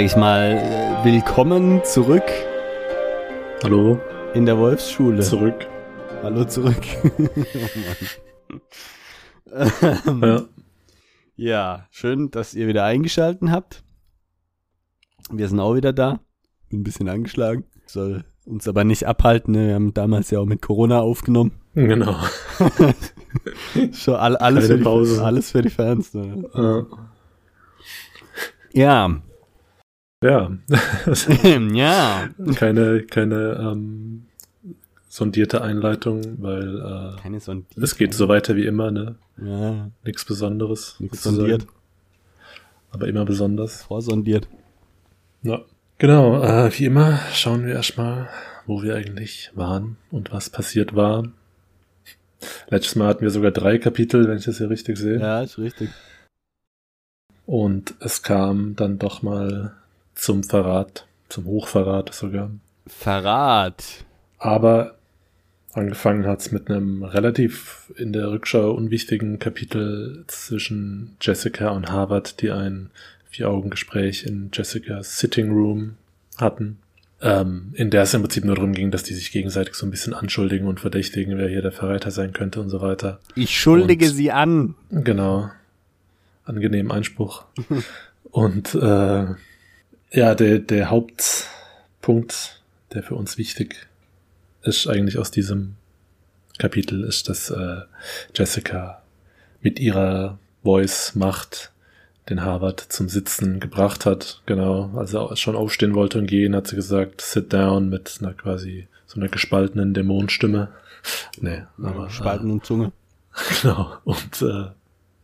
sage ich mal, äh, willkommen zurück Hallo, in der Wolfsschule. zurück. Hallo zurück. oh. Ja, Ja, schön, dass ihr wieder eingeschalten habt. Wir sind auch wieder da. Bin ein bisschen angeschlagen. Soll uns aber nicht abhalten. Ne? Wir haben damals ja auch mit Corona aufgenommen. genau. Schon all, alles, für die, alles für die Fans. Ne? Äh, Ja, ja, ja. keine, keine ähm, sondierte Einleitung, weil äh, Keine Sondier. es geht so weiter wie immer, ne? Ja, Nichts Besonderes. nichts sondiert. Aber immer besonders. Vorsondiert. Ja. Genau, äh, wie immer schauen wir erstmal, wo wir eigentlich waren und was passiert war. Letztes Mal hatten wir sogar drei Kapitel, wenn ich das hier richtig sehe. Ja, ist richtig. Und es kam dann doch mal zum Verrat, zum Hochverrat sogar. Verrat. Aber angefangen hat's mit einem relativ in der Rückschau unwichtigen Kapitel zwischen Jessica und Harvard, die ein Vier-Augen-Gespräch in Jessicas Sitting Room hatten. Ähm, in der es im Prinzip nur darum ging, dass die sich gegenseitig so ein bisschen anschuldigen und verdächtigen, wer hier der Verräter sein könnte und so weiter. Ich schuldige Und- sie an. Genau. Angenehmen Einspruch. Und äh, ja, der, der Hauptpunkt, der für uns wichtig ist, eigentlich aus diesem Kapitel, ist, dass äh, Jessica mit ihrer Voice-Macht den Harvard zum Sitzen gebracht hat. Genau, als er schon aufstehen wollte und gehen, hat sie gesagt, sit down mit einer quasi so einer gespaltenen Dämonenstimme. Nee, aber Spalten und Zunge. Genau. Und äh,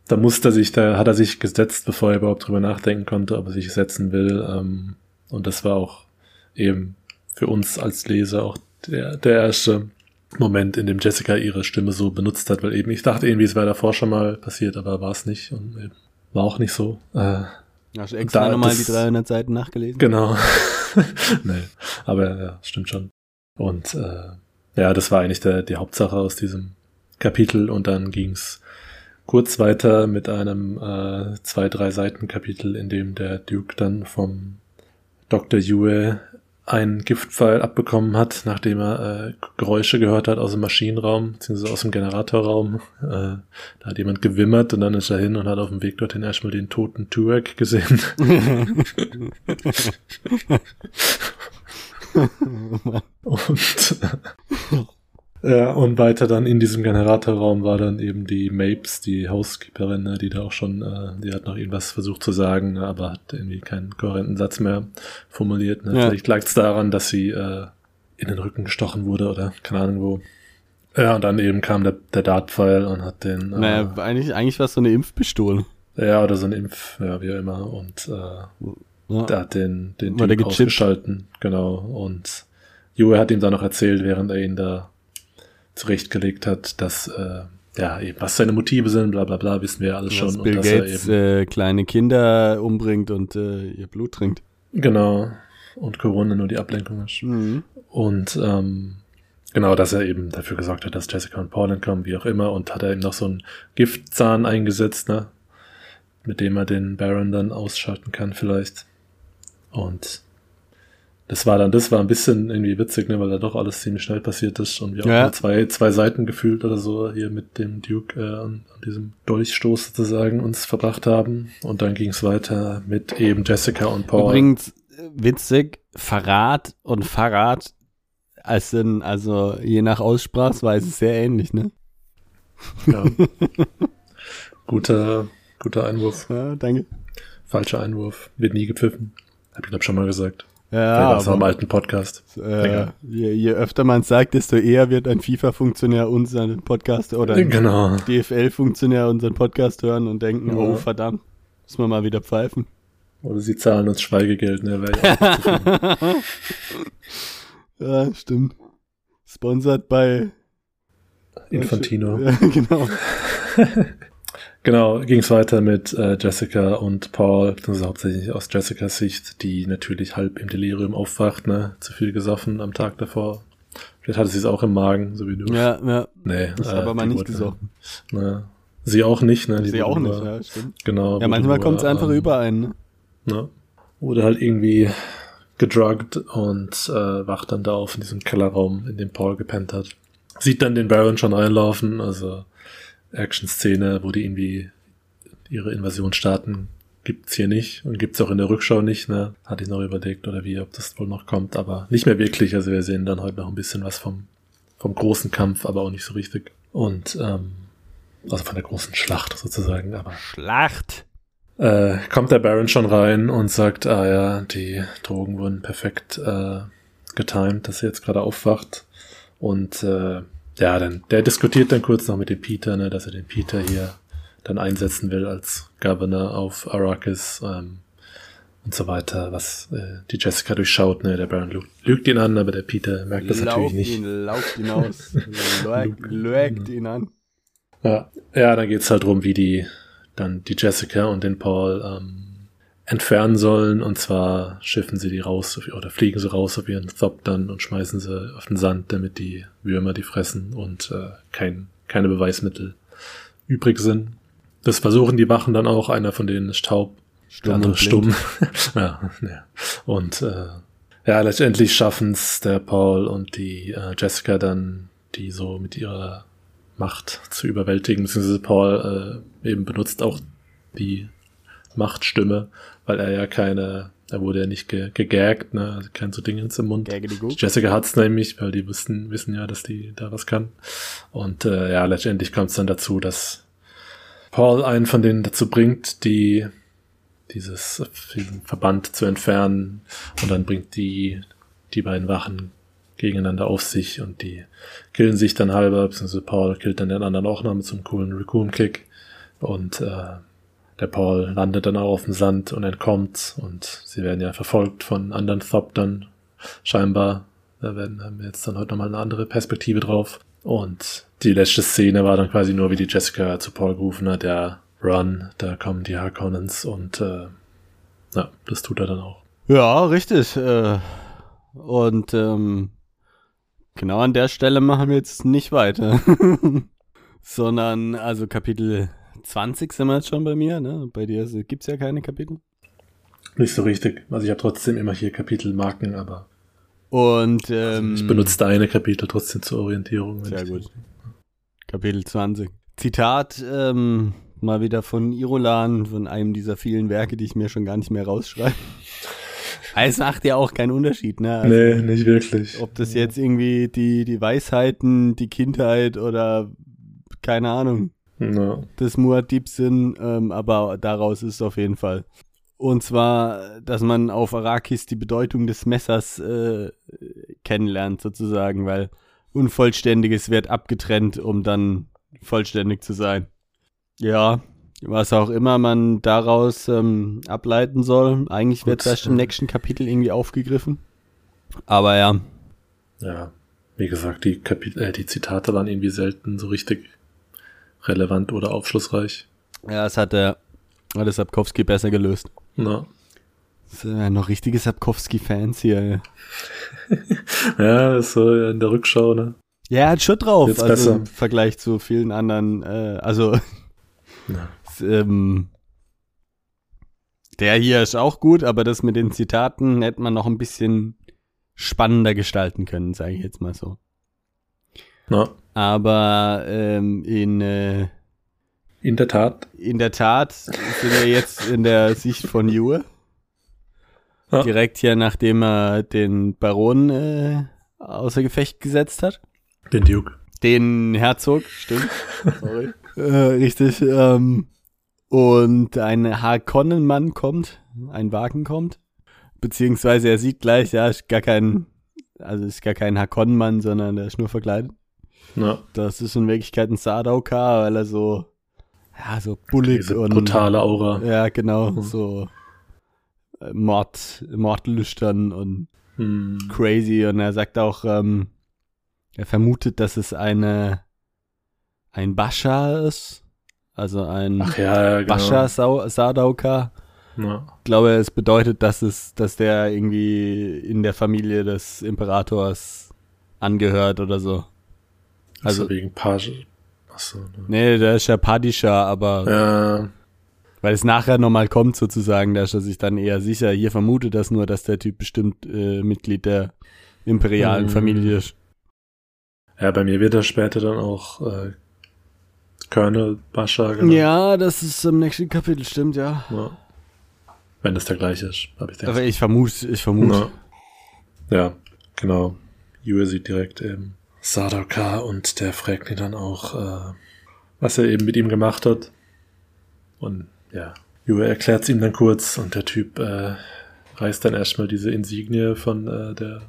da musste er sich, da hat er sich gesetzt, bevor er überhaupt drüber nachdenken konnte, ob er sich setzen will. Ähm, und das war auch eben für uns als Leser auch der, der erste Moment, in dem Jessica ihre Stimme so benutzt hat, weil eben ich dachte irgendwie, es wäre davor schon mal passiert, aber war es nicht und eben war auch nicht so. Äh, Hast du extra Da- nochmal die 300 Seiten nachgelesen? Genau. nee, aber ja, stimmt schon. Und äh, ja, das war eigentlich der, die Hauptsache aus diesem Kapitel und dann ging's kurz weiter mit einem äh, zwei, drei Seiten Kapitel, in dem der Duke dann vom Dr. Yue einen Giftpfeil abbekommen hat, nachdem er äh, Geräusche gehört hat aus dem Maschinenraum, beziehungsweise aus dem Generatorraum. Äh, da hat jemand gewimmert und dann ist er hin und hat auf dem Weg dorthin erstmal den toten Turek gesehen. Und ja, und weiter dann in diesem Generatorraum war dann eben die Mapes, die Housekeeperin, ne, die da auch schon, äh, die hat noch irgendwas versucht zu sagen, aber hat irgendwie keinen kohärenten Satz mehr formuliert. Ne. Ja. Vielleicht lag es daran, dass sie äh, in den Rücken gestochen wurde oder keine Ahnung wo. Ja, und dann eben kam der, der Dartpfeil und hat den, äh, Naja, eigentlich, eigentlich war es so eine Impfpistole. ja, oder so ein Impf, ja, wie auch immer, und äh, Ja. der hat den, den gechippt? ausgeschalten, genau. Und Joe hat ihm dann noch erzählt, während er ihn da zurechtgelegt hat, dass, äh, ja, eben, was seine Motive sind, bla bla bla, wissen wir alles Dass schon. Bill und dass er Gates eben, äh, kleine Kinder umbringt und äh, ihr Blut trinkt. genau, und Corona nur die Ablenkung ist. Und ähm, genau, dass er eben dafür gesorgt hat, dass Jessica und Paul entkommen, wie auch immer, und hat er ihm noch so einen Giftzahn eingesetzt, ne? Mit dem er den Baron dann ausschalten kann, vielleicht. Und das war dann, das war ein bisschen irgendwie witzig, ne, weil da doch alles ziemlich schnell passiert ist und wir auch Ja. nur zwei, zwei Seiten gefühlt oder so hier mit dem Duke äh, an, an diesem Dolchstoß sozusagen uns verbracht haben. Und dann ging es weiter mit eben Jessica und Paul. Übrigens, witzig, Verrat und Fahrrad, als sind, also je nach Aussprachsweise sehr ähnlich, ne? Ja. guter, guter Einwurf. Ja, danke. Falscher Einwurf. Wird nie gepfiffen. Hab ich glaube schon mal gesagt. Ja, das war im alten Podcast. äh, je, je öfter man es sagt, desto eher wird ein FIFA-Funktionär unseren Podcast oder ein Genau. DFL-Funktionär unseren Podcast hören und denken, Ja. oh verdammt, müssen wir mal wieder pfeifen. Oder sie zahlen uns Schweigegeld, ne? Wär ich auch zufrieden. Ja, stimmt. Sponsored bei Infantino. Ja, genau. Genau, ging es weiter mit äh, Jessica und Paul, beziehungsweise hauptsächlich aus Jessicas Sicht, die natürlich halb im Delirium aufwacht, ne? Zu viel gesoffen am Tag davor. Vielleicht hatte sie es auch im Magen, so wie du. Ja, ja. Nee, Ich äh, habe aber die nicht gesoffen. Ne, sie auch nicht, ne? Die Sie auch nicht, ja, stimmt. Genau. Ja, manchmal kommt es einfach ähm, überein, ne? Ne? wurde halt irgendwie gedruggt und äh, wacht dann da auf in diesem Kellerraum, in dem Paul gepennt hat. Sieht dann den Baron schon reinlaufen, also Action-Szene, wo die irgendwie ihre Invasion starten, gibt's hier nicht und gibt's auch in der Rückschau nicht, ne? Hatte ich noch überlegt oder wie, ob das wohl noch kommt, aber nicht mehr wirklich. Also wir sehen dann heute noch ein bisschen was vom, vom großen Kampf, aber auch nicht so richtig. Und ähm, also von der großen Schlacht sozusagen, aber. Schlacht! Äh, kommt der Baron schon rein und sagt, ah ja, die Drogen wurden perfekt äh, getimed, dass er jetzt gerade aufwacht. Und äh, ja, dann, der diskutiert dann kurz noch mit dem Peter, ne, dass er den Peter hier dann einsetzen will als Governor auf Arrakis ähm, und so weiter, was äh, die Jessica durchschaut. Ne? Der Baron lügt, lügt ihn an, aber der Peter merkt das natürlich nicht. Ihn, lauft ihn aus, lügt ihn an. Ja, ja dann geht's halt drum, wie die dann die Jessica und den Paul ähm, entfernen sollen. Und zwar schiffen sie die raus oder fliegen sie raus auf ihren dann und schmeißen sie auf den Sand, damit die Würmer die fressen und äh, kein, keine Beweismittel übrig sind. Das versuchen die Wachen dann auch. Einer von denen ist taub, Stumm der andere und stumm. ja, ja. Und äh, ja, letztendlich schaffen es der Paul und die äh, Jessica dann, die so mit ihrer Macht zu überwältigen, beziehungsweise Paul äh, eben benutzt auch die Machtstimme, weil er ja keine, er wurde ja nicht ge gegaggt, ne, also kein so Ding ins im Mund. Jessica hat's nämlich, weil die wissen, wissen ja, dass die da was kann. Und äh, ja, letztendlich kommt es dann dazu, dass Paul einen von denen dazu bringt, die dieses diesen Verband zu entfernen und dann bringt die die beiden Wachen gegeneinander auf sich und die killen sich dann halber, beziehungsweise Paul killt dann den anderen auch noch mit so einem coolen Raccoon-Kick und äh, der Paul landet dann auch auf dem Sand und entkommt und sie werden ja verfolgt von anderen Thoptern scheinbar. Da werden haben wir jetzt dann heute nochmal eine andere Perspektive drauf. Und die letzte Szene war dann quasi nur, wie die Jessica zu Paul gerufen hat, der Run, da kommen die Harkonnens und äh, ja, das tut er dann auch. Ja, richtig. Äh, und ähm, genau an der Stelle machen wir jetzt nicht weiter. Sondern, also Kapitel 20 sind wir jetzt schon bei mir, ne? Bei dir gibt's ja keine Kapitel. Nicht so richtig. Also ich habe trotzdem immer hier Kapitelmarken, aber Und ähm, ich benutze deine Kapitel trotzdem zur Orientierung. Sehr ich- gut. Kapitel 20. Zitat ähm, mal wieder von Irolan, von einem dieser vielen Werke, die ich mir schon gar nicht mehr rausschreibe. Es macht ja auch keinen Unterschied, ne? Also, Nee, nicht wirklich. Ob das jetzt irgendwie die, die Weisheiten, die Kindheit oder keine Ahnung, Ja. des Muad'Dib sind, ähm, aber daraus ist auf jeden Fall. Und zwar, dass man auf Arrakis die Bedeutung des Messers äh, kennenlernt, sozusagen, weil Unvollständiges wird abgetrennt, um dann vollständig zu sein. Ja, was auch immer man daraus ähm, ableiten soll. Eigentlich wird das im nächsten Kapitel irgendwie aufgegriffen. Aber ja, Ja, wie gesagt, die, Kapit äh, die Zitate waren irgendwie selten so richtig relevant oder aufschlussreich. ja, das hat der, hat der Sapkowski besser gelöst. Na. Das sind ja noch richtige Sapkowski-Fans hier. ey. Ja, ist so in der Rückschau, ne? Ja, er hat schon drauf, Jetzt also besser. im Vergleich zu vielen anderen, äh, also Ja. s- ähm, der hier ist auch gut, aber das mit den Zitaten hätte man noch ein bisschen spannender gestalten können, sage ich jetzt mal so. Na, Aber ähm, in, äh, in der Tat. in der Tat sind wir jetzt in der Sicht von Jue. Ja. Direkt hier, nachdem er den Baron äh, außer Gefecht gesetzt hat. Den Duke. Den Herzog, stimmt. Sorry. äh, richtig. Ähm, und ein Harkonnenmann kommt, ein Wagen kommt. Beziehungsweise er sieht gleich, ja, ist gar kein, also ist gar kein Harkonnenmann, sondern der ist nur verkleidet. Na, Das ist in Wirklichkeit ein Sardaukar, weil er so, ja, so bullig diese und. brutale Aura. Ja, genau, Mhm. so äh, Mord, Mordlüstern und Hm. crazy und er sagt auch, ähm, er vermutet, dass es eine ein Bascha ist, also ein Ach ja, ja, genau. Bascha Sau Sardauka. Na, Ich glaube, es bedeutet, dass es, dass der irgendwie in der Familie des Imperators angehört oder so. Also Also, wegen Page. Achso, ne. nee, der ist ja Padisha, aber Ja, Weil es nachher nochmal kommt sozusagen, da ist er sich dann eher sicher. Hier vermutet das nur, dass der Typ bestimmt äh, Mitglied der imperialen Mhm. Familie ist. Ja, bei mir wird er später dann auch äh, Colonel Bascha genannt. Ja, das ist im nächsten Kapitel, stimmt, ja. Ja. Wenn das der gleiche ist, habe ich Aber gedacht. ich vermute, ich vermute. Ja. ja, genau. Yue sieht direkt eben Sadoka und der fragt ihn dann auch, äh, was er eben mit ihm gemacht hat. Und ja, Yue erklärt es ihm dann kurz und der Typ äh, reißt dann erstmal diese Insignie von äh, der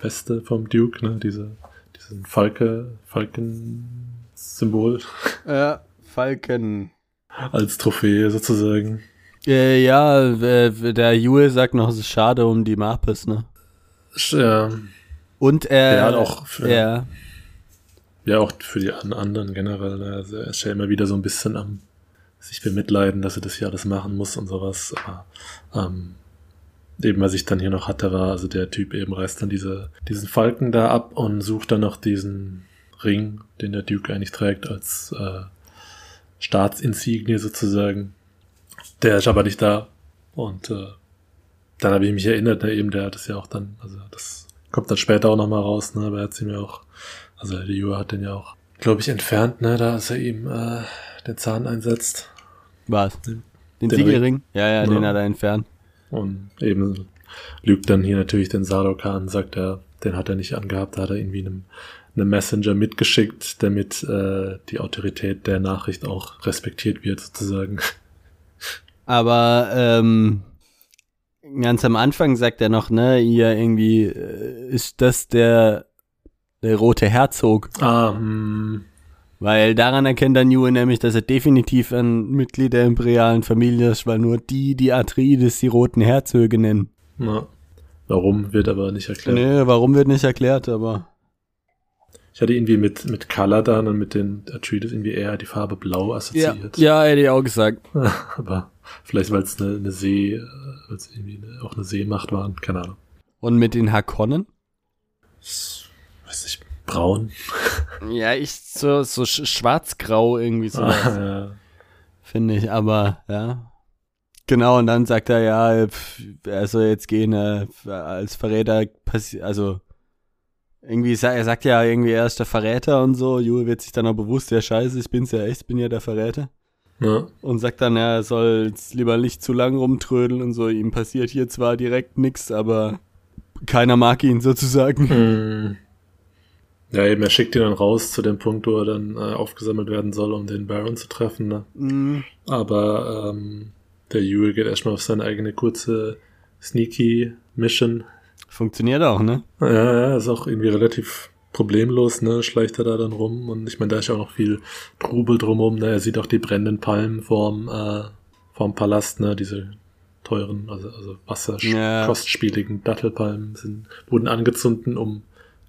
Weste vom Duke, ne, diese, diesen Falke, Falken-Symbol Ja, Falken. als Trophäe sozusagen. Äh, ja, äh, der Jule sagt noch, es ist schade um die Marpes, ne? Ja, Und er. Ja, auch für- Ja. Ja, auch für die an- anderen generell. Ne? Also er ist ja immer wieder so ein bisschen am sich bemitleiden, dass er das hier alles machen muss und sowas. Aber ähm, eben was ich dann hier noch hatte, war, also der Typ eben reißt dann diese, diesen Falken da ab und sucht dann noch diesen Ring, den der Duke eigentlich trägt, als äh, Staatsinsignie sozusagen. Der ist aber nicht da. Und äh, dann habe ich mich erinnert, ne, eben der hat das ja auch dann, also das kommt dann später auch nochmal raus, ne, aber er hat sie mir auch, also der Jure hat den ja auch, glaube ich, entfernt, ne, da als er ihm äh, den Zahn einsetzt. Was? Den- Den, den Siegelring? Ja, ja, den Ja. hat er entfernt. Und eben lügt dann hier natürlich den Sadoka an, sagt er, den hat er nicht angehabt, da hat er irgendwie einem, einem Messenger mitgeschickt, damit äh, die Autorität der Nachricht auch respektiert wird, sozusagen. Aber ähm, ganz am Anfang sagt er noch, ne, ihr irgendwie, äh, ist das der, der rote Herzog? Ah, hm, Weil daran erkennt dann Ewan nämlich, dass er definitiv ein Mitglied der imperialen Familie ist, weil nur die, die Atreides die roten Herzöge nennen. na, warum, wird aber nicht erklärt. Nee, warum wird nicht erklärt, aber. Ich hatte irgendwie mit, mit Kaladan und mit den Atreides irgendwie eher die Farbe blau Ja, assoziiert. ja, hätte ich auch gesagt. aber vielleicht, weil es eine, eine See, äh, weil es irgendwie eine, auch eine Seemacht waren, keine Ahnung. Und mit den Hakonnen? Weiß nicht, braun. Ja, ich so, so sch schwarz-grau irgendwie so, ja. finde ich, aber ja. Genau, und dann sagt er, ja, pf, er soll jetzt gehen, äh, als Verräter also irgendwie, sa er sagt ja irgendwie, er ist der Verräter und so, Jule wird sich dann auch bewusst, ja scheiße, ich bin's ja echt, ich bin ja der Verräter. Ja. Und sagt dann, ja, er soll lieber nicht zu lang rumtrödeln und so, ihm passiert hier zwar direkt nix, aber keiner mag ihn sozusagen. Hm. Ja, eben, er schickt ihn dann raus zu dem Punkt, wo er dann äh, aufgesammelt werden soll, um den Baron zu treffen. Ne? Mhm. Aber ähm, der Yule geht erstmal auf seine eigene kurze Sneaky Mission. Funktioniert auch, ne? Ja, ja, ist auch irgendwie relativ problemlos, ne? Schleicht er da dann rum. Und ich meine, da ist ja auch noch viel Trubel drumherum. Ne? Er sieht auch die brennenden Palmen vorm, äh, vorm Palast, ne? Diese teuren, also, also Ja. wasserkostspieligen Dattelpalmen sind, wurden angezündet, um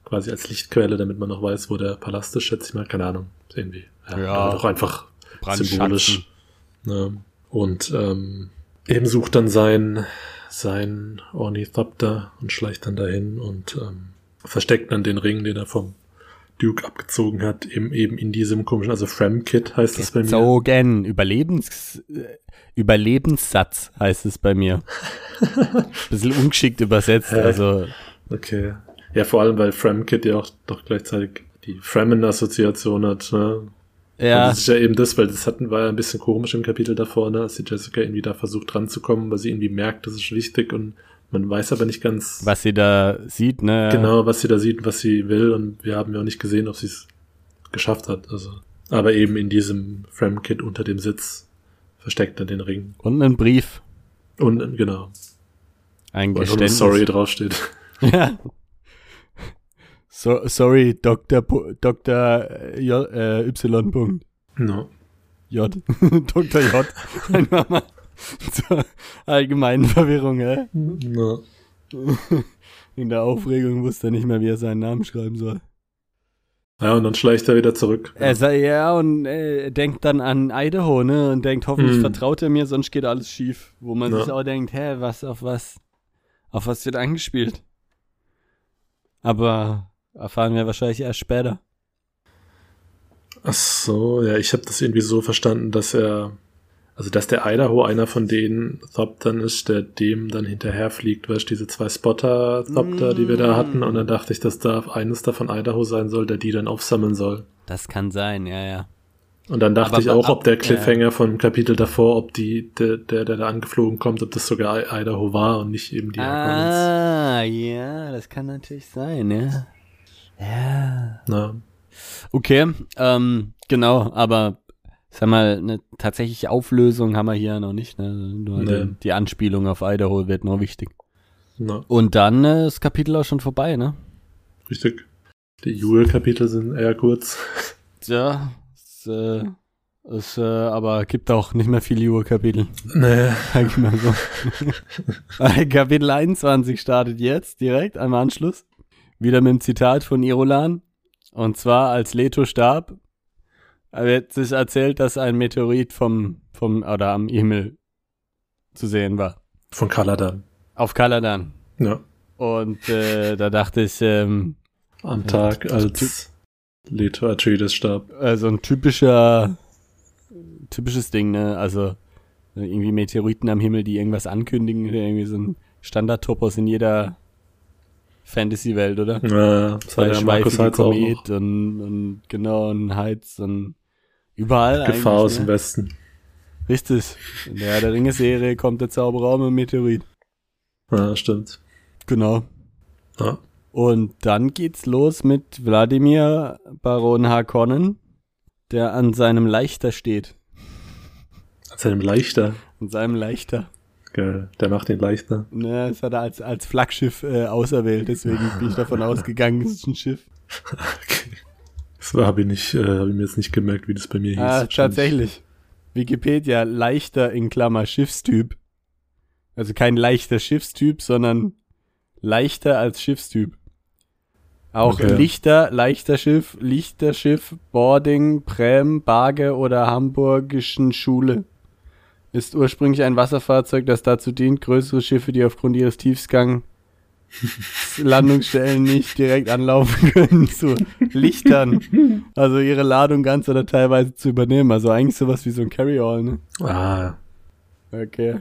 quasi als Lichtquelle, damit man noch weiß, wo der Palast ist, schätze ich mal. Keine Ahnung. Irgendwie. Ja, Ja. Doch einfach symbolisch. Ne? Und ähm, eben sucht dann sein, sein Ornithopter und schleicht dann dahin und ähm, versteckt dann den Ring, den er vom Duke abgezogen hat, eben, eben in diesem komischen, also Fram-Kit heißt das bei mir. Zogen, Überlebens, äh, Überlebenssatz heißt es bei mir. Bisschen ungeschickt übersetzt, also Okay. Ja, vor allem, weil Fram-Kit ja auch doch gleichzeitig die Fremen-Assoziation hat. Ne? ja, Und das ist ja eben das, weil das hatten, war ja ein bisschen komisch im Kapitel davor, ne, als die Jessica irgendwie da versucht dran zu kommen, weil sie irgendwie merkt, das ist wichtig und man weiß aber nicht ganz was sie da sieht, ne? genau, was sie da sieht, was sie will und wir haben ja auch nicht gesehen, ob sie es geschafft hat. Also, aber eben in diesem Frame-Kit unter dem Sitz versteckt er den Ring. Und einen Brief, Und genau, ein wo Geständnis. Sorry draufsteht. Ja. So, sorry, Dr. Pu- Dr. J, äh, Y. Punkt. No. J. Dr. J. Einfach mal zur allgemeinen Verwirrung, hä? No. In der Aufregung wusste er nicht mehr, wie er seinen Namen schreiben soll. Ja, und dann schleicht er wieder zurück. Er sagt, ja, und äh, denkt dann an Idaho, ne? Und denkt, hoffentlich Hm. vertraut er mir, sonst geht alles schief. Wo man Ja. sich auch denkt, hä, was, auf was? Auf was wird angespielt? Aber erfahren wir wahrscheinlich erst später. Ach so, ja, ich habe das irgendwie so verstanden, dass er, Also, dass der Idaho einer von den Thoptern ist, der dem dann hinterherfliegt, weißt du, diese zwei Spotter-Thopter, die wir da hatten. Und dann dachte ich, dass da eines davon Idaho sein soll, der die dann aufsammeln soll. Das kann sein, ja, ja. Und dann dachte Aber- ich auch, ob der ja. Cliffhanger von Kapitel davor, ob die, der, der, der da angeflogen kommt, ob das sogar Idaho war und nicht eben die Harkonnens. Ah, ja, das kann natürlich sein, ja. Ja. Na, Okay, ähm, genau, aber sag mal, eine tatsächliche Auflösung haben wir hier noch nicht. Ne? Nur Nee. die, die Anspielung auf Idaho wird noch wichtig. na, Und dann äh, ist das Kapitel auch schon vorbei, ne? richtig. Die Jule-Kapitel sind eher kurz. Ja, es, äh, es äh, aber gibt auch nicht mehr viele Jura-Kapitel, Nee. sag ich mal so. Kapitel 21 startet jetzt direkt am Anschluss. Wieder mit dem Zitat von Irolan. Und zwar, als Leto starb, wird sich erzählt, dass ein Meteorit vom, vom, oder am Himmel zu sehen war. Von Kaladan. Auf Kaladan. Ja. Und äh, da dachte ich, ähm, Am Tag, als Leto Atreides starb. äh, so ein typischer, typisches Ding, ne? Also irgendwie Meteoriten am Himmel, die irgendwas ankündigen, irgendwie so ein Standardtopos in jeder Fantasy-Welt, oder? Ja, das hat ja Markus Zweischweifige Heitz auch noch. Komet und, und genau, ein Heiz und überall Gefahr aus dem ne? Westen. Richtig. In der Herr der Ringe-Serie kommt der Zauberer mit dem Meteorit. Ja, stimmt. Genau. Ja. Und dann geht's los mit Wladimir Baron Harkonnen, der an seinem Leichter steht. An seinem Leichter. An seinem Leichter. Geil. Der macht ihn leichter. Ne, das hat er als, als Flaggschiff äh, auserwählt, deswegen bin ich davon ausgegangen, es ist ein Schiff. Okay. Das habe ich, nicht, äh, hab ich mir jetzt nicht gemerkt, wie das bei mir hieß. Ah, tatsächlich. Wikipedia, leichter in Klammer Schiffstyp. Also kein leichter Schiffstyp, sondern leichter als Schiffstyp. Auch Okay. Lichter, leichter Schiff, Lichterschiff, Boarding, Präm, Barge oder Hamburgischen Schule. Ist ursprünglich ein Wasserfahrzeug, das dazu dient, größere Schiffe, die aufgrund ihres Tiefgangs Landungsstellen nicht direkt anlaufen können, zu lichtern. Also ihre Ladung ganz oder teilweise zu übernehmen. Also eigentlich sowas wie so ein Carry-All, ne? Ah, Okay.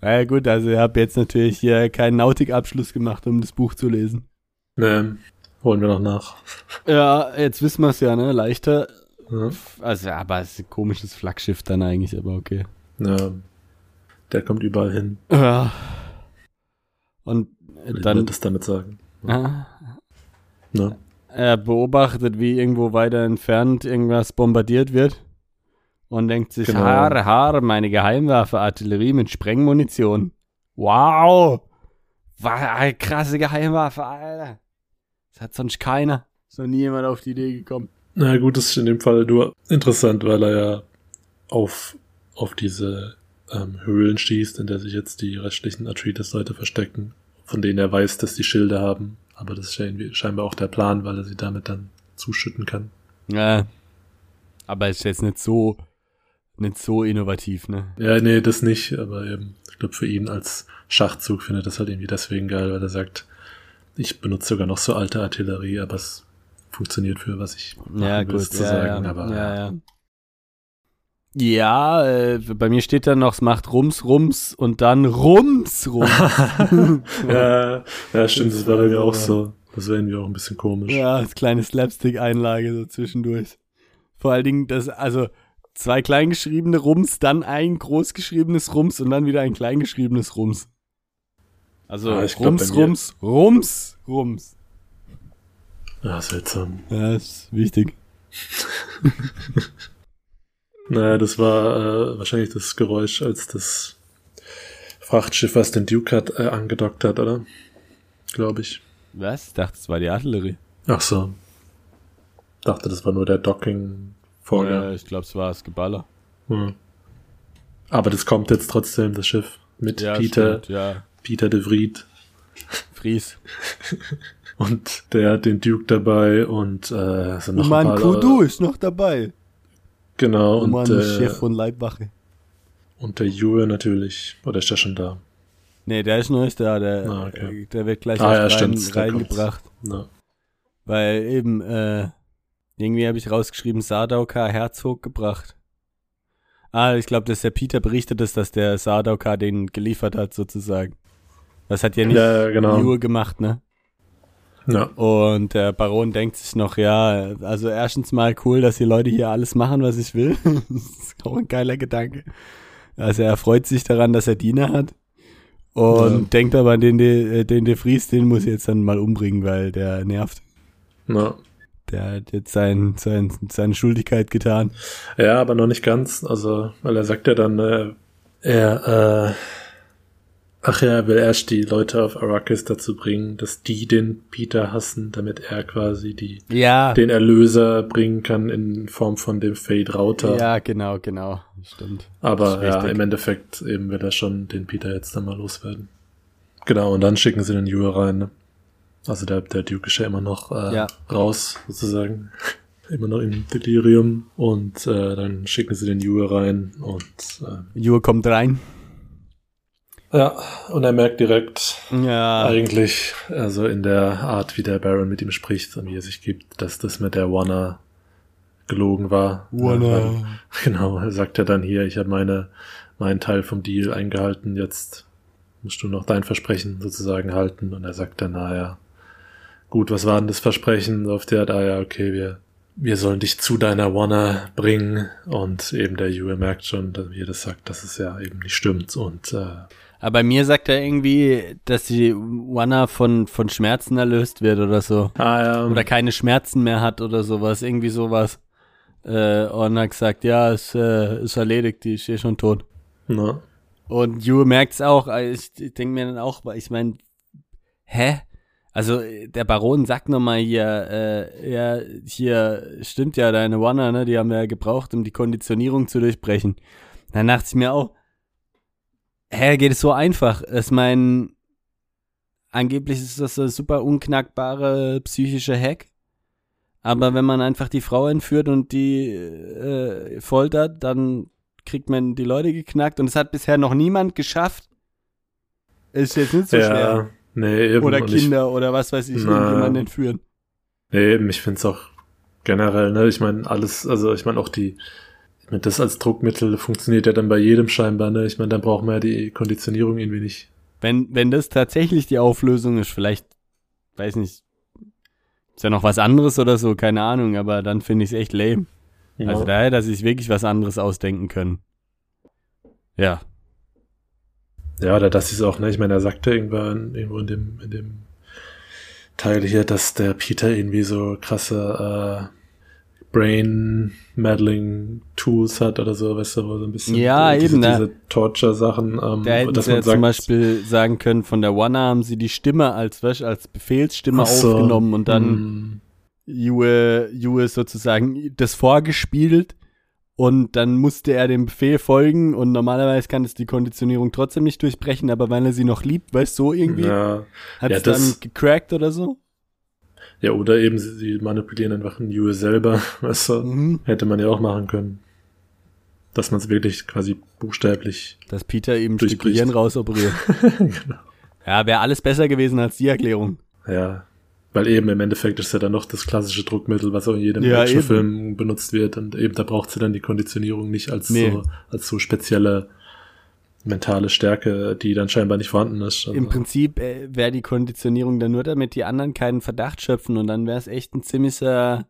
Na ja, gut, also ich habe jetzt natürlich hier keinen Nautikabschluss gemacht, um das Buch zu lesen. ne, holen wir noch nach. Ja, jetzt wissen wir es ja, ne? Leichter. Ja. Also, aber es ist ein komisches Flaggschiff dann eigentlich, aber okay. ja. Der kommt überall hin. Ja. Und Ich dann das damit sagen. ah, Ne? er beobachtet, wie irgendwo weiter entfernt irgendwas bombardiert wird und denkt sich, Genau. Haar, Haar, meine Geheimwaffe, Artillerie mit Sprengmunition. Wow! War eine krasse Geheimwaffe, Alter. Das hat sonst keiner. Ist noch nie jemand auf die Idee gekommen. Na gut, das ist in dem Fall nur interessant, weil er ja auf, auf diese ähm, Höhlen schießt, in der sich jetzt die restlichen Atreides-Leute verstecken, von denen er weiß, dass die Schilde haben. Aber das ist ja scheinbar auch der Plan, weil er sie damit dann zuschütten kann. Ja. Aber ist jetzt nicht so, nicht so innovativ, ne? Ja, nee, das nicht, aber eben, ich glaube, für ihn als Schachzug findet das halt irgendwie deswegen geil, weil er sagt, ich benutze sogar noch so alte Artillerie, aber es funktioniert für was ich machen Ja, will, gut, ja, sagen, ja, aber ja, ja. Ja, äh, bei mir steht dann noch, es macht Rums, Rums und dann Rums, Rums. ja, ja, stimmt, das war bei mir auch so. Das wäre irgendwie auch ein bisschen komisch. ja, als kleine Slapstick-Einlage so zwischendurch. Vor allen Dingen, das, also zwei kleingeschriebene Rums, dann ein großgeschriebenes Rums und dann wieder ein kleingeschriebenes Rums. Also Ah, ich glaub, Rums, Rums, Rums, Rums. Ja, seltsam. Ja, ist wichtig. Naja, das war äh, wahrscheinlich das Geräusch, als das Frachtschiff, was den Duke hat, äh, angedockt hat, oder? Glaube ich. Was? Ich dachte, es war die Artillerie. Ach so. Dachte, das war nur der Docking-Vorgang. Ja, ich glaube, es war das Geballer. Hm. Aber das kommt jetzt trotzdem, das Schiff. Mit Ja, Peter, stimmt, ja. Peter de Vried. Fries. Und der hat den Duke dabei und äh, sind noch Und mein ein paar Kudu ist noch dabei. Genau, Und und, äh, Chef von Leibwache. und der Jure natürlich. Oder ist der schon da? Nee, der ist noch nicht da. Der, Ah, okay. äh, der wird gleich Ah, ja, rein, reingebracht. Na. Weil eben, äh, irgendwie habe ich rausgeschrieben, Sardaukar Herzog gebracht. Ah, ich glaube, dass der Peter berichtet ist, dass der Sardaukar den geliefert hat, sozusagen. Das hat ja nicht Ja, genau. Jure gemacht, ne? Ja. Und der Baron denkt sich noch, ja, also erstens mal cool, dass die Leute hier alles machen, was ich will. das ist auch ein geiler Gedanke. Also er freut sich daran, dass er Diener hat. Und Ja. denkt aber, den, de, den De Vries, den muss ich jetzt dann mal umbringen, weil der nervt. ja. Der hat jetzt sein, sein, seine Schuldigkeit getan. Ja, aber noch nicht ganz. Also, weil er sagt ja dann, äh, er, äh, ach ja, er will erst die Leute auf Arrakis dazu bringen, dass die den Peter hassen, damit er quasi die, Ja, den Erlöser bringen kann in Form von dem Fade Rauter. ja, genau, genau. Stimmt. aber ja, im Endeffekt eben will er schon den Peter jetzt dann mal loswerden. Genau, und dann schicken sie den Jure rein, ne? Also der, der Duke ist ja immer noch äh, Ja. raus, sozusagen. immer noch im Delirium. Und äh, dann schicken sie den Jure rein und äh, Jure kommt rein. Ja, und er merkt direkt Ja. eigentlich, also in der Art, wie der Baron mit ihm spricht und wie er sich gibt, dass das mit der Wanna gelogen war. Wanna. Ja, Genau, er sagt ja dann hier, ich habe meine, meinen Teil vom Deal eingehalten, jetzt musst du noch dein Versprechen sozusagen halten. Und er sagt dann, naja, gut, was war denn das Versprechen? Auf der Art, ah ja, okay, wir, wir sollen dich zu deiner Wanna bringen. Und eben der Yue merkt schon, dass, wie er das sagt, dass es ja eben nicht stimmt. Und äh, Aber bei mir sagt er irgendwie, dass die Wanna von, von Schmerzen erlöst wird oder so. ah ja, Oder keine Schmerzen mehr hat oder sowas. Irgendwie sowas. Äh, und er hat gesagt, ja, es äh, ist erledigt, die ist eh schon tot. na, Und Jure merkt's auch. äh, Ich denke mir dann auch, ich meine, hä? Also der Baron sagt nochmal hier, äh, ja, hier stimmt ja deine Wanna, ne? Die haben wir ja gebraucht, um die Konditionierung zu durchbrechen. Dann dachte ich mir auch, hä, geht es so einfach? Ich meine, angeblich ist das eine super unknackbare psychische Hack. Aber wenn man einfach die Frau entführt und die äh, foltert, dann kriegt man die Leute geknackt und es hat bisher noch niemand geschafft. Ist jetzt nicht so schwer. ja, nee, eben. Oder Und ich- Kinder oder was weiß ich, Na. irgendjemanden entführen. Nee, eben, ich finde es auch generell, ne, ich meine, alles, also ich meine auch die, das als Druckmittel funktioniert ja dann bei jedem scheinbar, ne? Ich meine, dann braucht man ja die Konditionierung irgendwie nicht. Wenn, wenn das tatsächlich die Auflösung ist, vielleicht, weiß nicht, ist ja noch was anderes oder so, keine Ahnung, aber dann finde ich es echt lame. Also da hätte er sich wirklich was anderes ausdenken können. Ja. Ja, oder das ist auch, ne, ich meine, er sagte irgendwann, irgendwo in dem, in dem Teil hier, dass der Peter irgendwie so krasse äh, Brain Meddling Tools hat oder so, weißt du, wo so ein bisschen Ja, diese, eben, ne? diese Torture-Sachen, ähm, Da hätten dass sie ja man zum sagt, Beispiel sagen können, von der Wanna haben sie die Stimme als, weißt, als Befehlsstimme so, aufgenommen und dann hm, Jue, Jue sozusagen das vorgespielt und dann musste er dem Befehl folgen und normalerweise kann es die Konditionierung trotzdem nicht durchbrechen, aber weil er sie noch liebt, weißt du, so irgendwie, ja, hat ja, es dann gecrackt oder so. Ja, oder eben sie, manipulieren einfach ein Yue selber, weißt du? Mhm. Hätte man ja auch machen können. Dass man es wirklich quasi buchstäblich. Dass Peter eben. Gehirn rausoperiert. genau. Ja, wäre alles besser gewesen als die Erklärung. Ja. Weil eben im Endeffekt ist ja dann noch das klassische Druckmittel, was auch in jedem Ja, Actionfilm benutzt wird. Und eben da braucht sie dann die Konditionierung nicht als Nee. so, als so spezielle mentale Stärke, die dann scheinbar nicht vorhanden ist. Also, Im Prinzip äh, wäre die Konditionierung dann nur, damit die anderen keinen Verdacht schöpfen und dann wäre es echt ein ziemlicher,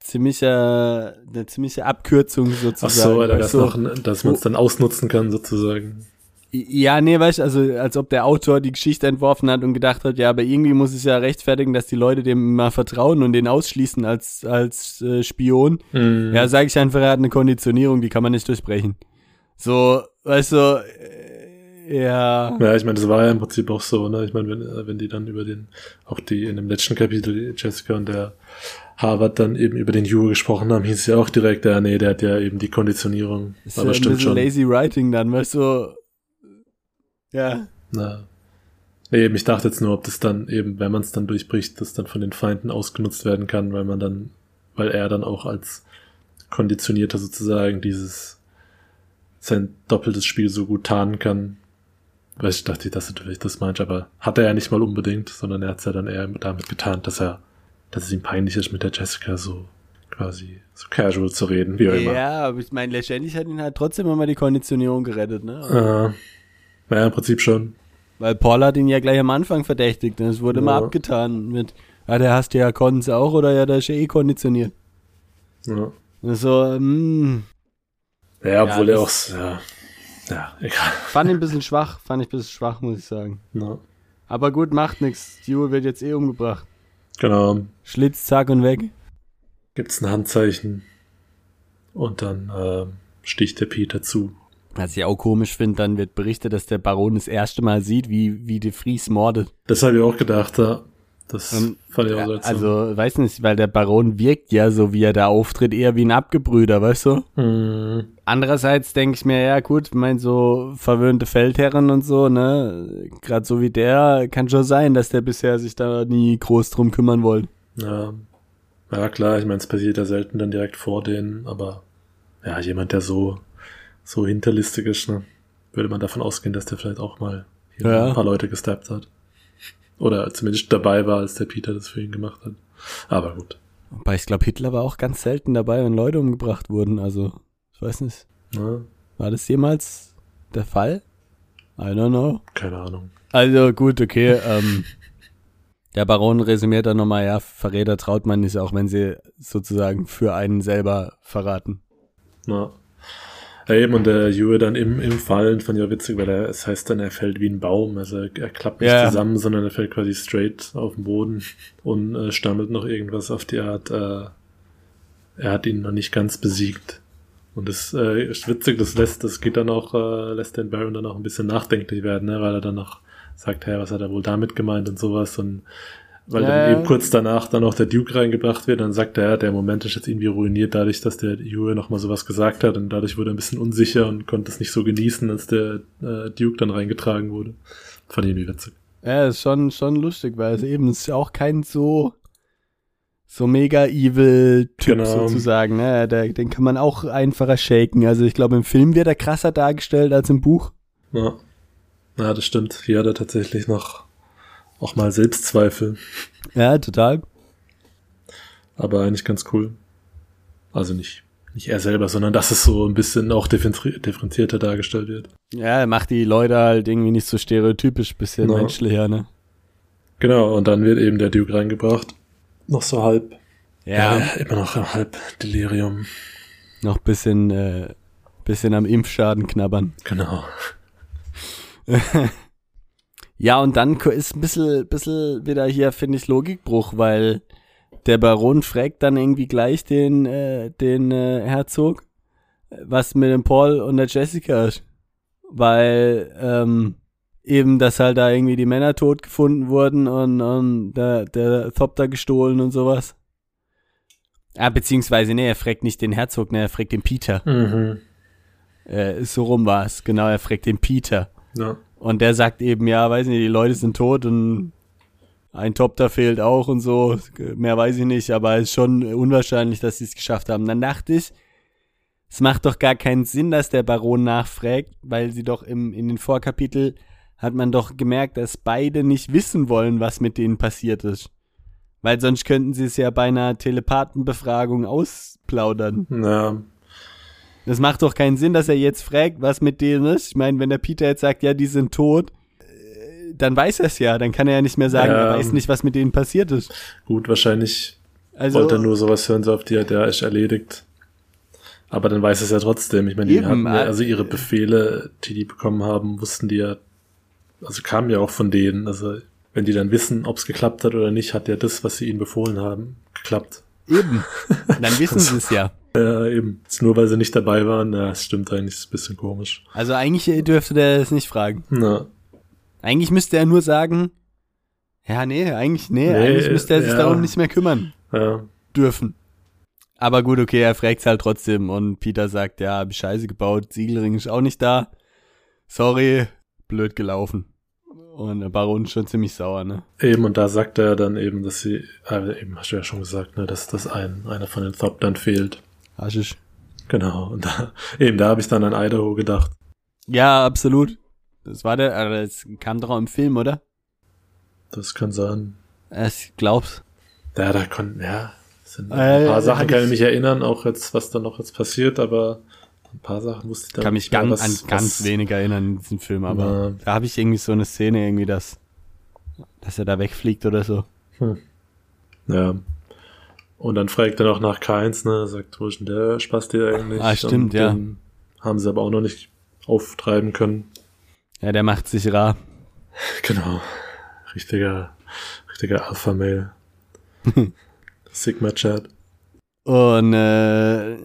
ziemlicher, eine ziemliche Abkürzung sozusagen. Ach so, da weißt wär's du? noch, dass man es dann ausnutzen kann, sozusagen. Ja, nee, weißt du, also als ob der Autor die Geschichte entworfen hat und gedacht hat, ja, aber irgendwie muss es ja rechtfertigen, dass die Leute dem mal vertrauen und den ausschließen als, als äh, Spion. Mhm. Ja, sage ich einfach, er hat eine Konditionierung, die kann man nicht durchbrechen. So, weißt du, äh, ja. Ja, ich meine, das war ja im Prinzip auch so, ne? Ich meine, wenn, äh, wenn die dann über den, auch die in dem letzten Kapitel, Jessica und der Harvard dann eben über den Jury gesprochen haben, hieß es ja auch direkt, ja, nee, der hat ja eben die Konditionierung. Ist ja Aber ein stimmt bisschen schon. lazy writing dann, weißt du, ja. Na. Nee, eben, ich dachte jetzt nur, ob das dann eben, wenn man es dann durchbricht, das dann von den Feinden ausgenutzt werden kann, weil man dann, weil er dann auch als Konditionierter sozusagen dieses sein doppeltes Spiel so gut tarnen kann. Weil ich dachte, dass du vielleicht das meinst, aber hat er ja nicht mal unbedingt, sondern er hat es ja dann eher damit getarnt, dass er, dass es ihm peinlich ist, mit der Jessica so quasi so casual zu reden, wie auch immer. Ja, aber ich meine, letztendlich hat ihn halt trotzdem immer die Konditionierung gerettet, ne? Äh, ja, im Prinzip schon. Weil Paul hat ihn ja gleich am Anfang verdächtigt. Und es wurde immer Ja. abgetan mit, ja, der hast ja Kondens auch oder ja, der ist ja eh konditioniert. Ja, so, hm, ja obwohl er auch, ja, ja, egal. fand ich ein bisschen schwach, fand ich ein bisschen schwach, muss ich sagen. Ja. Aber gut, macht nichts. Stu wird jetzt eh umgebracht. Genau, Schlitz, zack und weg. gibt's ein Handzeichen und dann äh, sticht der Peter zu. Was ich auch komisch finde, dann wird berichtet, dass der Baron das erste Mal sieht, wie, wie de Vries mordet. Das habe ich auch gedacht, ja. Das Ähm, fand ich auch Ja, seltsam. also, weiß nicht, weil der Baron wirkt ja so, wie er da auftritt, eher wie ein Abgebrüder, weißt du? Hm, Andererseits denke ich mir, ja gut, ich mein so verwöhnte Feldherren und so, ne, gerade so wie der, kann schon sein, dass der bisher sich da nie groß drum kümmern wollte. ja. ja, klar, ich meine, es passiert ja selten dann direkt vor denen, aber ja, jemand, der so, so hinterlistig ist, ne, würde man davon ausgehen, dass der vielleicht auch mal hier Ja. ein paar Leute gestappt hat. Oder zumindest dabei war, als der Peter das für ihn gemacht hat. Aber gut. Wobei ich glaube, Hitler war auch ganz selten dabei, wenn Leute umgebracht wurden, also, ich weiß nicht, Ne? war das jemals der Fall? I don't know. Keine Ahnung. Also gut, okay. Ähm, der Baron resümiert dann nochmal, ja, Verräter traut man nicht, auch wenn sie sozusagen für einen selber verraten. Ja. Ja, eben, und der Jue dann im, im Fallen fand ich auch witzig, weil er, es heißt dann, er fällt wie ein Baum. Also er, er klappt nicht Ja. zusammen, sondern er fällt quasi straight auf den Boden und äh, stammelt noch irgendwas auf die Art, äh, er hat ihn noch nicht ganz besiegt. Und das äh, ist witzig, das lässt, das geht dann auch, äh, lässt den Baron dann auch ein bisschen nachdenklich werden, ne? weil er dann noch sagt, hey, was hat er wohl damit gemeint und sowas und weil Ja, dann eben kurz danach dann auch der Duke reingebracht wird, dann sagt er, ja, der Moment ist jetzt irgendwie ruiniert dadurch, dass der Jure nochmal sowas gesagt hat und dadurch wurde er ein bisschen unsicher und konnte es nicht so genießen, als der äh, Duke dann reingetragen wurde. Fand ich irgendwie witzig. Ja, ist schon, schon lustig, weil es eben ist ja auch kein so, so mega evil Typ Genau. sozusagen, ne? Der, den kann man auch einfacher shaken. Also ich glaube, im Film wird er krasser dargestellt als im Buch. Ja. ja, das stimmt. Hier hat er tatsächlich noch auch mal Selbstzweifel, Ja, total. aber eigentlich ganz cool. Also nicht, nicht er selber, sondern dass es so ein bisschen auch differenzi- differenzierter dargestellt wird. Ja, er macht die Leute halt irgendwie nicht so stereotypisch, bisschen Ja. menschlicher, ne? Genau, und dann wird eben der Duke reingebracht. Noch so halb. Ja, immer noch halb Delirium. noch bisschen, äh, bisschen am Impfschaden knabbern. Genau. Ja, und dann ist ein bisschen, bisschen wieder hier, finde ich, Logikbruch, weil der Baron fragt dann irgendwie gleich den, äh, den äh, Herzog, was mit dem Paul und der Jessica ist. Weil ähm, eben, dass halt da irgendwie die Männer tot gefunden wurden und, und der, der Thopter gestohlen und sowas. Ah, beziehungsweise, nee, er fragt nicht den Herzog, ne, er fragt den Peter. Mhm. Äh, so rum war es, genau, er fragt den Peter. Ja. Und der sagt eben, ja, weiß nicht, die Leute sind tot und ein Topter fehlt auch und so. Mehr weiß ich nicht, aber es ist schon unwahrscheinlich, dass sie es geschafft haben. Dann dachte ich, es macht doch gar keinen Sinn, dass der Baron nachfragt, weil sie doch im, in den Vorkapitel hat man doch gemerkt, dass beide nicht wissen wollen, was mit denen passiert ist. Weil sonst könnten sie es ja bei einer Telepathenbefragung ausplaudern. Ja. Das macht doch keinen Sinn, dass er jetzt fragt, was mit denen ist. Ich meine, wenn der Peter jetzt sagt, ja, die sind tot, äh, dann weiß er es ja. Dann kann er ja nicht mehr sagen, Ja. er weiß nicht, was mit denen passiert ist. Gut, wahrscheinlich Also, wollte er nur sowas hören, so auf die, der ist erledigt. Aber dann weiß es ja trotzdem. Ich meine, die hatten ja, äh, also ihre Befehle, die die bekommen haben, wussten die ja, also kamen ja auch von denen. Also wenn die dann wissen, ob es geklappt hat oder nicht, hat ja das, was sie ihnen befohlen haben, geklappt. eben. Dann wissen sie es ja. Ja, eben. Jetzt nur weil sie nicht dabei waren, ja, das stimmt eigentlich, ist ein bisschen komisch. Also eigentlich äh, dürfte der es nicht fragen. Na, Eigentlich müsste er nur sagen, ja, nee, eigentlich, nee, Nee, eigentlich müsste er sich ja. darum nicht mehr kümmern ja, dürfen. Aber gut, okay, er fragt halt trotzdem und Peter sagt, ja, hab ich Scheiße gebaut, Siegelring ist auch nicht da. Sorry, blöd gelaufen. Und der Baron ist schon ziemlich sauer, ne? Eben, und da sagt er dann eben, dass sie, äh, eben hast du ja schon gesagt, ne, dass das ein, einer von den Thop dann fehlt. Haschisch. Genau, und da, eben, da habe ich dann an Idaho gedacht. Ja, absolut. Das war der, äh, das kam doch auch im Film, oder? Das kann sein. Ich glaub's. Ja, da konnten, ja, Sind, ein paar Sachen kann ich mich erinnern, auch jetzt, was da noch jetzt passiert, aber ein paar Sachen wusste ich dann kann mich ganz, was, an ganz was, wenig erinnern in diesem Film, aber na, da habe ich irgendwie so eine Szene irgendwie, dass, dass er da wegfliegt oder so. Hm. Ja. Und dann fragt er noch nach Keins, ne, sagt, wo ist denn der Spaß dir eigentlich? Ah, stimmt, ja. Haben sie aber auch noch nicht auftreiben können. Ja, der macht sich rar. Genau. Richtiger, richtiger Alpha-Mail. Sigma-Chat. Und äh,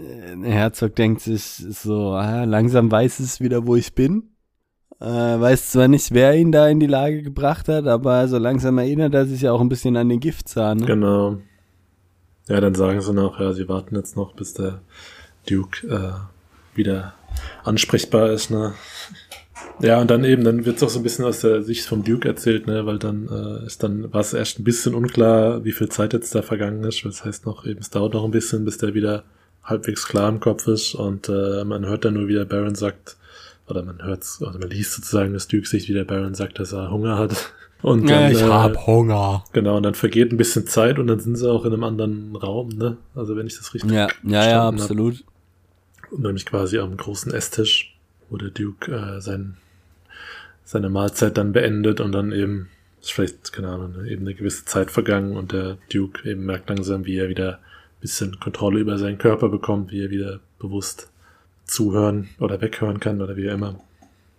Herzog denkt sich so, ah, langsam weiß es wieder, wo ich bin. Äh, weiß zwar nicht, wer ihn da in die Lage gebracht hat, aber so langsam erinnert er sich ja auch ein bisschen an den Giftzahn. Ne? Genau. Ja, dann sagen sie noch, ja, sie warten jetzt noch, bis der Duke äh, wieder ansprechbar ist, ne? Ja, und dann eben, dann wird es auch so ein bisschen aus der Sicht vom Duke erzählt, ne, weil dann äh, ist dann, war es erst ein bisschen unklar, wie viel Zeit jetzt da vergangen ist. Das heißt noch, eben, es dauert noch ein bisschen, bis der wieder halbwegs klar im Kopf ist und äh, man hört dann nur, wie der Baron sagt, oder man hört's, oder man liest sozusagen das Duke sich, wie der Baron sagt, dass er Hunger hat. Und dann, ja, ich äh, hab Hunger. Genau, und dann vergeht ein bisschen Zeit und dann sind sie auch in einem anderen Raum, ne? Also wenn ich das richtig Ja, ja, ja, absolut. Hab. Nämlich quasi am großen Esstisch, wo der Duke äh, sein seine Mahlzeit dann beendet und dann eben ist vielleicht, keine Ahnung, eben eine gewisse Zeit vergangen und der Duke eben merkt langsam, wie er wieder ein bisschen Kontrolle über seinen Körper bekommt, wie er wieder bewusst zuhören oder weghören kann oder wie er immer.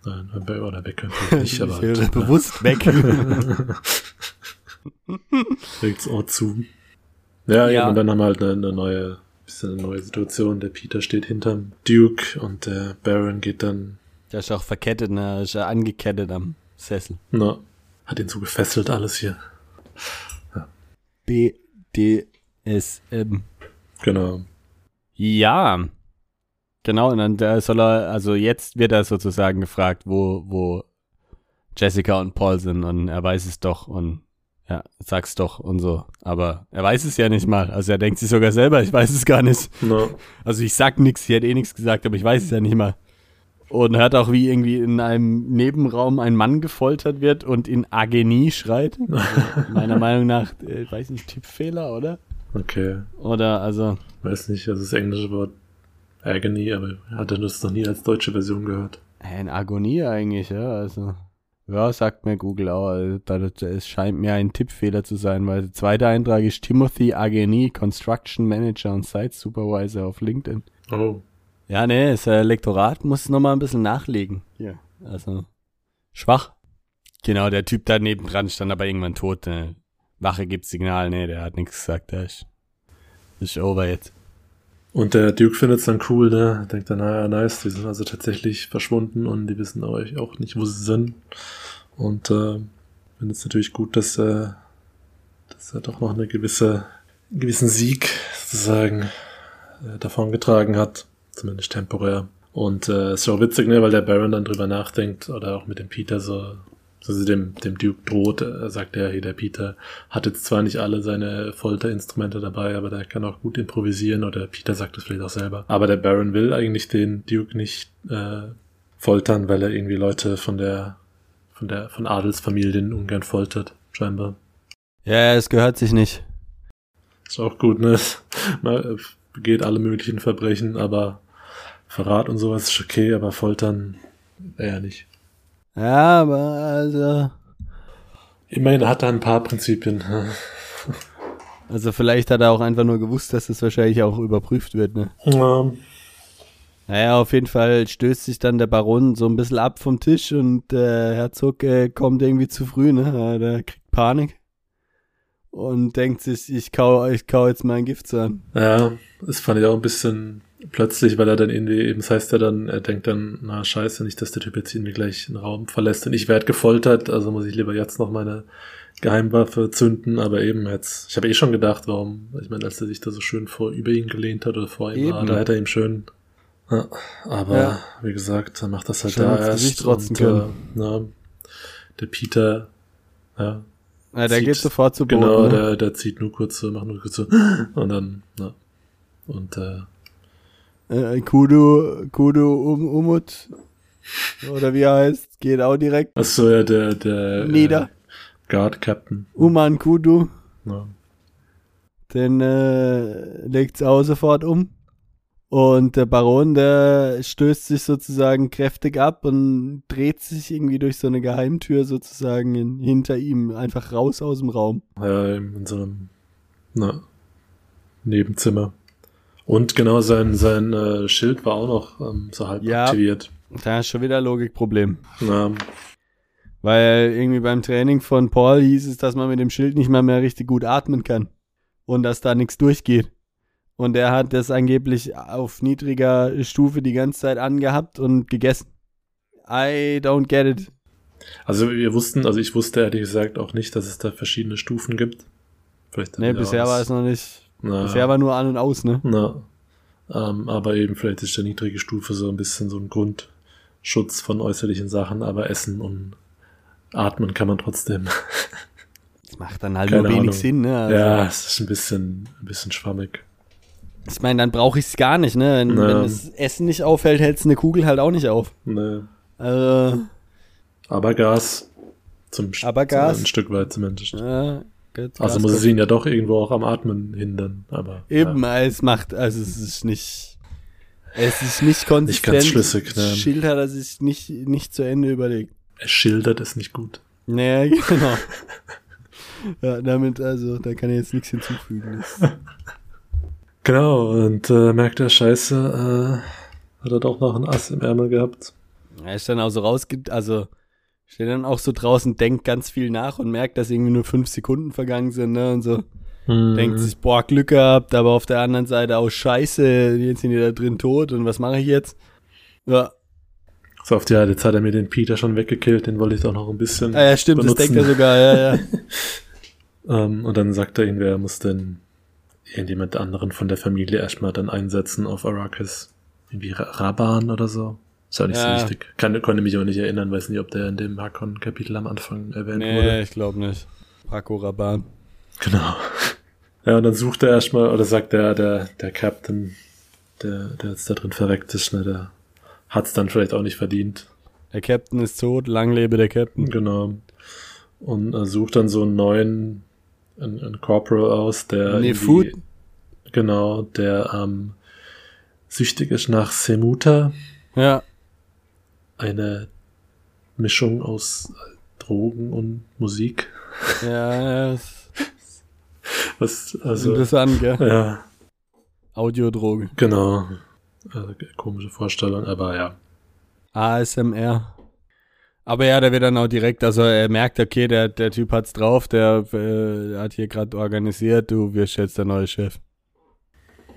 Nein, oder weghören kann nicht, aber. Ich halt, bewusst weg. Legt's Ohr zu. Ja, ja. Und dann haben wir halt eine, eine neue, bisschen eine neue Situation. Der Peter steht hinterm Duke und der Baron geht dann der ist auch verkettet, ne? Ist ja angekettet am Sessel. Na, hat ihn so gefesselt alles hier. Ja. BDSM. Genau. Ja. Genau, und dann da soll er, also jetzt wird er sozusagen gefragt, wo, wo Jessica und Paul sind und er weiß es doch und ja, sag's doch und so. Aber er weiß es ja nicht mal. Also er denkt sich sogar selber, ich weiß es gar nicht. No. Also ich sag nichts, sie hat eh nichts gesagt, aber ich weiß es ja nicht mal. Und hört auch, wie irgendwie in einem Nebenraum ein Mann gefoltert wird und in Agenie schreit. Also meiner Meinung nach, äh, weiß nicht, Tippfehler, oder? Okay. Oder, also. Weiß nicht, also das englische Wort Agony, aber hatte das noch nie als deutsche Version gehört. In Agonie eigentlich, ja, also. Ja, sagt mir Google auch. Also, es scheint mir ein Tippfehler zu sein, weil der zweite Eintrag ist Timothy Agony, Construction Manager und Site Supervisor auf LinkedIn. Oh. Ja, nee, das Elektorat muss noch mal ein bisschen nachlegen. Hier. Also, schwach. Genau, der Typ da nebendran stand aber irgendwann tot. Ne? Wache gibt Signal, nee, der hat nichts gesagt. Der ist, ist over jetzt. Und der Duke findet es dann cool, ne? Denkt dann, naja, nice, die sind also tatsächlich verschwunden und die wissen euch auch nicht, wo sie sind. Und äh, findet es natürlich gut, dass, äh, dass er doch noch eine gewisse, einen gewissen Sieg sozusagen äh, davongetragen hat zumindest temporär. Und äh, ist auch witzig, ne, weil der Baron dann drüber nachdenkt oder auch mit dem Peter so, also dem, dem Duke droht, äh, sagt er, hier der Peter hat jetzt zwar nicht alle seine Folterinstrumente dabei, aber der kann auch gut improvisieren oder Peter sagt es vielleicht auch selber. Aber der Baron will eigentlich den Duke nicht äh, foltern, weil er irgendwie Leute von der von der von Adelsfamilien ungern foltert, scheinbar. Ja, es gehört sich nicht. Ist auch gut, ne? Man begeht alle möglichen Verbrechen, aber Verrat und sowas ist okay, aber Foltern eher nicht. Ja, aber also. Immerhin hat er ein paar Prinzipien. Also vielleicht hat er auch einfach nur gewusst, dass es wahrscheinlich auch überprüft wird, ne? Ja. Naja, auf jeden Fall stößt sich dann der Baron so ein bisschen ab vom Tisch und der äh, Herzog äh, kommt irgendwie zu früh, ne? Der kriegt Panik und denkt sich, ich kau, ich kau jetzt mein Gift an. Ja, das fand ich auch ein bisschen plötzlich, weil er dann irgendwie, eben das heißt er dann, er denkt dann, na scheiße, nicht, dass der Typ jetzt irgendwie gleich einen Raum verlässt und ich werde gefoltert, also muss ich lieber jetzt noch meine Geheimwaffe zünden, aber eben jetzt, ich habe eh schon gedacht, warum, ich meine, als er sich da so schön vor über ihn gelehnt hat oder vor ihm eben. war, da hätte er ihm schön, ja, aber ja. wie gesagt, er macht das halt schön da erst und, äh, na, der Peter, ja, ja, der zieht, geht sofort zu Boden. Genau, ne? der, der zieht nur kurz so, macht nur kurz so und dann, na, und äh, äh, Kudu, Kudu um, Umut, oder wie er heißt, geht auch direkt. Achso, ja, der, der Nieder. Äh, Guard Captain. Uman Kudu. Ja. den äh, legt auch sofort um. Und der Baron, der stößt sich sozusagen kräftig ab und dreht sich irgendwie durch so eine Geheimtür sozusagen in, hinter ihm einfach raus aus dem Raum. Ja, in so einem na, Nebenzimmer. Und genau sein, sein äh, Schild war auch noch ähm, so halb Ja. aktiviert. Da ist schon wieder Logikproblem. Na, Weil irgendwie beim Training von Paul hieß es, dass man mit dem Schild nicht mal mehr richtig gut atmen kann. Und dass da nichts durchgeht. Und er hat das angeblich auf niedriger Stufe die ganze Zeit angehabt und gegessen. I don't get it. also wir wussten, also ich wusste ehrlich gesagt auch nicht, dass es da verschiedene Stufen gibt. Vielleicht Ne, bisher war es noch nicht. Na, Bisher war nur an und aus, ne? na, ähm, aber eben vielleicht ist der niedrige Stufe so ein bisschen so ein Grundschutz von äußerlichen Sachen, aber Essen und Atmen kann man trotzdem. Das macht dann halt Keine nur wenig Ahnung. Sinn, ne? Also, ja, es ist ein bisschen, ein bisschen schwammig. Ich meine, dann brauche ich es gar nicht, ne? Wenn, wenn das Essen nicht aufhält, hält es eine Kugel halt auch nicht auf. Ne. Also, Aber Gas. Zum Aber Gas. Ein Stück weit zumindest. ja, gut, Also Gas muss es ihn ja doch irgendwo auch am Atmen hindern. Aber Eben, Ja. es macht, also es ist nicht, es ist nicht konsistent. ganz schlüssig, ne? Schild hat er sich nicht, nicht zu Ende überlegt. Er schildert es nicht gut. Naja, genau. ja, damit, also, da kann er jetzt nichts hinzufügen. Genau, und äh, merkt er, scheiße, äh, hat er doch noch ein Ass im Ärmel gehabt. er ist dann auch so rausge, also, steht dann auch so draußen, denkt ganz viel nach und merkt, dass irgendwie nur fünf Sekunden vergangen sind, ne, und so. Mhm. Denkt sich, boah, Glück gehabt, aber auf der anderen Seite auch scheiße, jetzt sind die da drin tot und was mache ich jetzt? Ja, So oft, ja, jetzt hat er mir den Peter schon weggekillt, den wollte ich doch noch ein bisschen ah, ja stimmt, benutzen. das denkt er sogar, ja, ja. Ähm, und dann sagt er irgendwie, er muss denn irgendjemand anderen von der Familie erstmal dann einsetzen auf Arrakis. Irgendwie Ra- Raban oder so. Ist ja nicht Ja. so wichtig. Kann, konnte mich aber nicht erinnern, weiß nicht, ob der in dem Hakon-Kapitel am Anfang erwähnt Nee, wurde. ich glaube nicht. Paco Rabanne. Genau. Ja, und dann sucht er erstmal, oder sagt der, der, der Captain, der, der jetzt da drin verreckt ist, ne, der hat's dann vielleicht auch nicht verdient. Der Captain ist tot, lang lebe der Captain. Genau. Und äh, sucht dann so einen neuen, einen, einen Corporal aus, der Nee, Food. Genau, der ähm, süchtig ist nach Semuta, Ja, eine Mischung aus Drogen und Musik. ja, ja, ist Was, also, interessant, gell? ja, Audiodroge. genau. Also, komische Vorstellung, aber ja. ASMR. Aber ja, der wird dann auch direkt, also er merkt, okay, der, der Typ hat's drauf, der, äh, hat hier gerade organisiert, du wirst jetzt der neue Chef.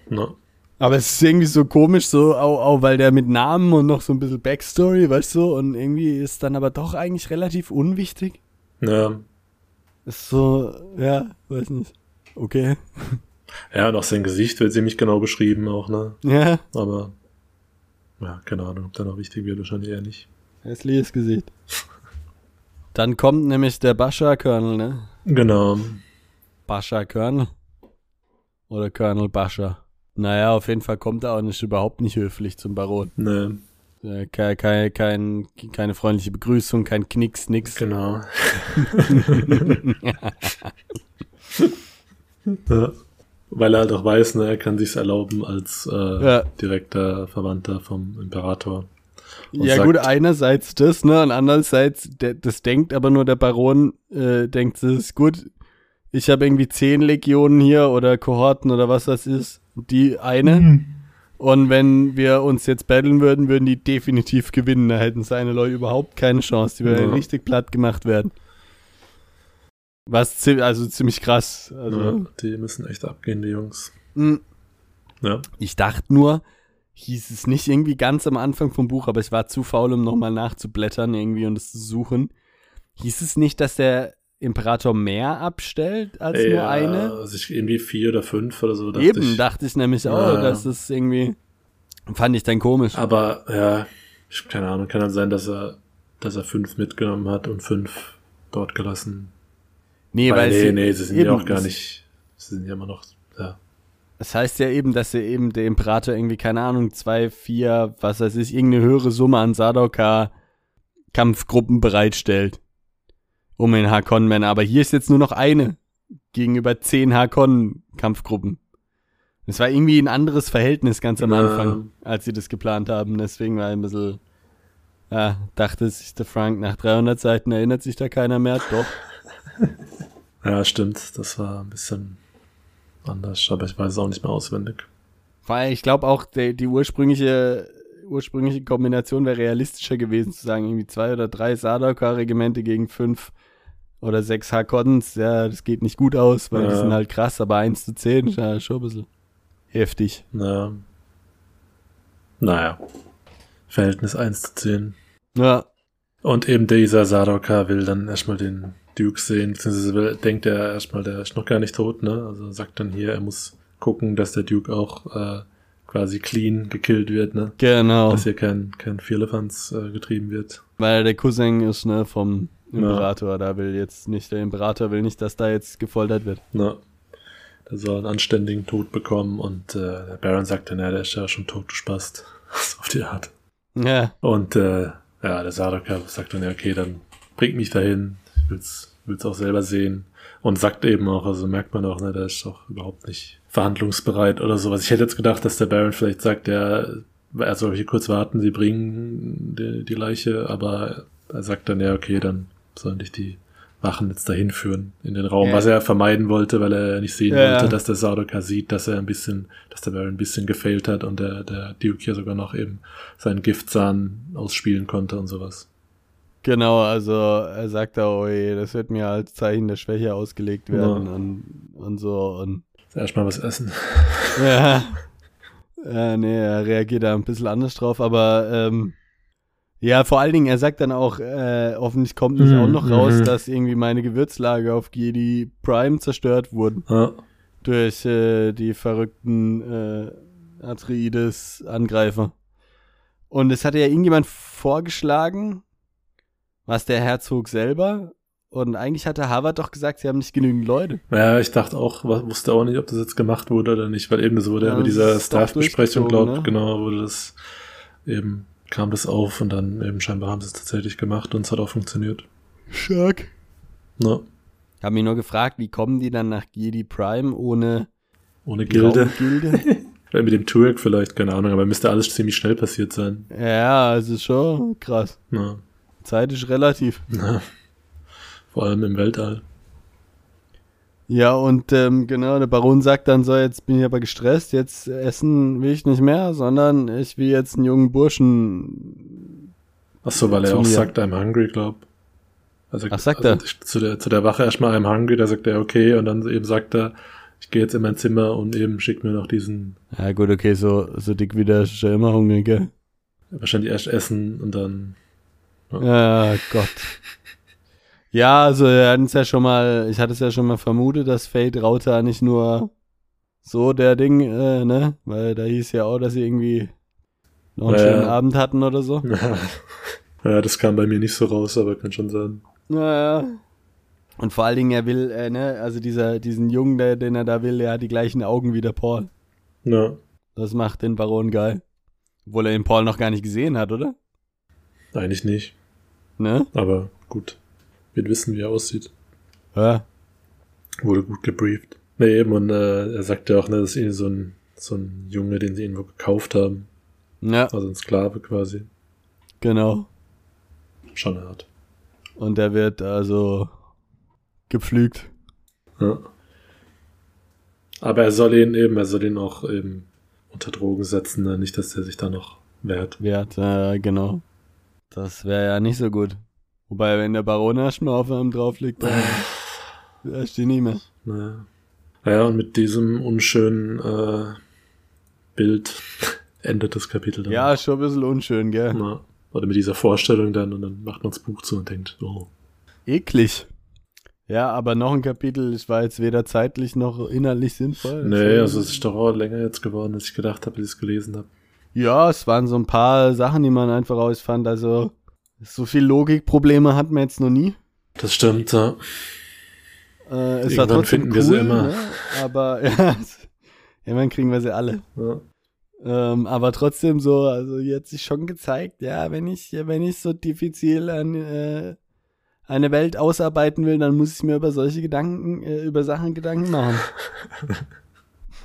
No. Aber es ist irgendwie so komisch, so, auch, auch weil der mit Namen und noch so ein bisschen Backstory, weißt du, und irgendwie ist dann aber doch eigentlich relativ unwichtig. Ja, Ist so, ja, weiß nicht. Okay. ja, und auch sein Gesicht wird ziemlich genau beschrieben auch, ne? Ja, Aber, ja, keine Ahnung, ob der noch wichtig wird, wahrscheinlich eher nicht. hässliches Gesicht. Dann kommt nämlich der Bascha Colonel, ne? Genau. Bascha Colonel. Oder Colonel Bascha. Naja, auf jeden Fall kommt er auch nicht überhaupt nicht höflich zum Baron. Ne, Äh, Kein, kein, kein, keine freundliche Begrüßung, kein Knicks, nix. genau. ja. Weil er halt auch weiß, ne, er kann sich's erlauben als äh, Ja. direkter Verwandter vom Imperator. Ja sagt- gut, einerseits das, ne, und andererseits, der, das denkt aber nur der Baron, äh, denkt, das ist gut, ich habe irgendwie zehn Legionen hier oder Kohorten oder was das ist, die eine. Und wenn wir uns jetzt battlen würden, würden die definitiv gewinnen. Da hätten seine Leute überhaupt keine Chance. Die würden Ja. richtig platt gemacht werden. Was zi also ziemlich krass. Also, ja, die müssen echt abgehen, die Jungs. mh. Ja. Ich dachte nur, hieß es nicht irgendwie ganz am Anfang vom Buch, aber ich war zu faul, um nochmal nachzublättern irgendwie und es zu suchen. Hieß es nicht, dass der Imperator mehr abstellt als nur Ja, eine? Also ich, irgendwie vier oder fünf oder so. dachte Eben, ich. dachte ich nämlich auch, Ja. dass es irgendwie. Fand ich dann komisch. Aber ja, ich, keine Ahnung, kann dann sein, dass er, dass er fünf mitgenommen hat und fünf dort gelassen. nee, Weil, nee, sie- nee, sie sind ja auch gar nicht, sie sind ja immer noch, ja. Das heißt ja eben, dass er eben der Imperator irgendwie, keine Ahnung, zwei, vier, was weiß ich, irgendeine höhere Summe an Sadoka Kampfgruppen bereitstellt. Um den Hakonmen. Aber hier ist jetzt nur noch eine. gegenüber 10 Hakon-Kampfgruppen. Es war irgendwie ein anderes Verhältnis ganz am Ja. Anfang, als sie das geplant haben. Deswegen war ein bisschen, ja, dachte sich der Frank, nach 300 Seiten erinnert sich da keiner mehr. Doch. Ja, stimmt. Das war ein bisschen anders, aber ich weiß es auch nicht mehr auswendig. Weil ich glaube auch, die, die ursprüngliche, ursprüngliche Kombination wäre realistischer gewesen, zu sagen, irgendwie zwei oder drei Sardaukar-Regimente gegen fünf oder sechs Hakons. Ja, das geht nicht gut aus, weil die Ja. sind halt krass, aber eins zu zehn ist ja schon ein bisschen heftig. Naja. Naja. Verhältnis 1 zu 10. Ja, Und eben dieser Sadoka will dann erstmal den Duke sehen, beziehungsweise will, denkt er erstmal, der ist noch gar nicht tot, ne? Also sagt dann hier, er muss gucken, dass der Duke auch äh, quasi clean gekillt wird, ne? genau. Dass hier kein, kein Vierlefanz äh, getrieben wird. Weil der Cousin ist, ne, vom Ja. Imperator. Da will jetzt nicht, der Imperator will nicht, dass da jetzt gefoltert wird. Ne? Der soll einen anständigen Tod bekommen und äh, der Baron sagt dann, ja, der ist ja schon tot, du Spast. Auf die Art. Ja, Und äh, ja, der Sadoka sagt dann, ja, okay, dann bringt mich dahin. Ich will's, will's auch selber sehen. Und sagt eben auch, also merkt man auch, ne, der ist auch überhaupt nicht verhandlungsbereit oder sowas. Ich hätte jetzt gedacht, dass der Baron vielleicht sagt, ja, er soll hier kurz warten, sie bringen die, die Leiche, aber er sagt dann, ja, okay, dann sollen dich die Wachen jetzt dahin führen in den Raum, Ja. was er vermeiden wollte, weil er nicht sehen Ja. wollte, dass der Sardoka sieht, dass er ein bisschen, dass der Baron ein bisschen gefailt hat und der, der Duke hier sogar noch eben seinen Giftzahn ausspielen konnte und sowas. genau. Also er sagt da, oh je, das wird mir als Zeichen der Schwäche ausgelegt werden Ja. und, und so. Und Erstmal was essen. ja, ja, nee, er reagiert da ein bisschen anders drauf, aber ähm, ja, vor allen Dingen, er sagt dann auch, äh, hoffentlich kommt nicht Mhm, auch noch raus, mhm. dass irgendwie meine Gewürzlager auf Jedi Prime zerstört wurden. Ja, durch äh, die verrückten äh, Atreides-Angreifer. Und es hatte ja irgendjemand vorgeschlagen, was der Herzog selber. Und eigentlich hatte Harvard doch gesagt, sie haben nicht genügend Leute. ja ich dachte auch, wusste auch nicht, ob das jetzt gemacht wurde oder nicht, weil eben das wurde Ja, bei dieser Staff-Besprechung, glaubt, ne? genau, wurde das eben, kam das auf und dann eben scheinbar haben sie es tatsächlich gemacht und es hat auch funktioniert. Stark. Ne? Hab mich nur gefragt, wie kommen die dann nach Jedi Prime ohne Ohne Gilde. Äh, Mit dem Turek vielleicht, keine Ahnung, aber müsste alles ziemlich schnell passiert sein. ja, es ist schon krass. Ne? Zeit ist relativ. Ne? Vor allem im Weltall. Ja, und ähm, genau, der Baron sagt dann so, jetzt bin ich aber gestresst, jetzt essen will ich nicht mehr, sondern ich will jetzt einen jungen Burschen. Ach so, weil er auch mir. sagt, I'm hungry, glaub. Also, Ach, sagt also Zu der, zu der Wache erstmal I'm hungry, da sagt er okay und dann eben sagt er, ich gehe jetzt in mein Zimmer und eben schickt mir noch diesen, Ja gut, okay, so, so dick wie der ist ja immer hungrig, gell? wahrscheinlich erst essen und dann, Ja, Gott. Ja, also wir hatten es ja schon mal, ich hatte es ja schon mal vermutet, dass Fate Rauter nicht nur so der Ding, äh, ne? Weil da hieß ja auch, dass sie irgendwie noch einen Ja. schönen Abend hatten oder so. ja, das kam bei mir nicht so raus, aber kann schon sein. Naja. Und vor allen Dingen, er will, äh, ne, also dieser, diesen Jungen, der, den er da will, der hat die gleichen Augen wie der Paul. Ja, Das macht den Baron geil. Obwohl er den Paul noch gar nicht gesehen hat, oder? eigentlich nicht, Ne? aber gut. Wir wissen, wie er aussieht. Ja. Wurde gut gebrieft. Nee, eben, und äh, er sagt ja auch, ne, das ist irgendwie so ein, so ein Junge, den sie irgendwo gekauft haben. Ja, Also ein Sklave quasi. genau. Schon hart. Und der wird also gepflügt. Ja. Aber er soll ihn eben, er soll ihn auch eben unter Drogen setzen, ne? nicht, dass er sich da noch wehrt. Wert, äh, genau. Das wäre ja nicht so gut. Wobei, wenn der Baron erstmal auf einem drauf liegt, dann ist die nicht mehr. Naja. Ja, und mit diesem unschönen äh, Bild endet das Kapitel dann. Ja, schon ein bisschen unschön, gell? Na, oder mit dieser Vorstellung dann und dann macht man das Buch zu und denkt, oh. Eklig. Ja, aber noch ein Kapitel, es war jetzt weder zeitlich noch inhaltlich sinnvoll. Nee, also es ist doch auch länger jetzt geworden, als ich gedacht habe, als ich es gelesen habe. Ja, es waren so ein paar Sachen, die man einfach ausfand. Also, so viel Logikprobleme hatten wir jetzt noch nie. Das stimmt, ja. Äh, es Irgendwann war trotzdem finden cool, wir sie immer. Ne? aber ja, irgendwann kriegen wir sie alle. ja. Ähm, aber trotzdem so, also jetzt sich schon gezeigt, ja, wenn ich, wenn ich so diffizil an, äh, eine Welt ausarbeiten will, dann muss ich mir über solche Gedanken, äh, über Sachen Gedanken machen.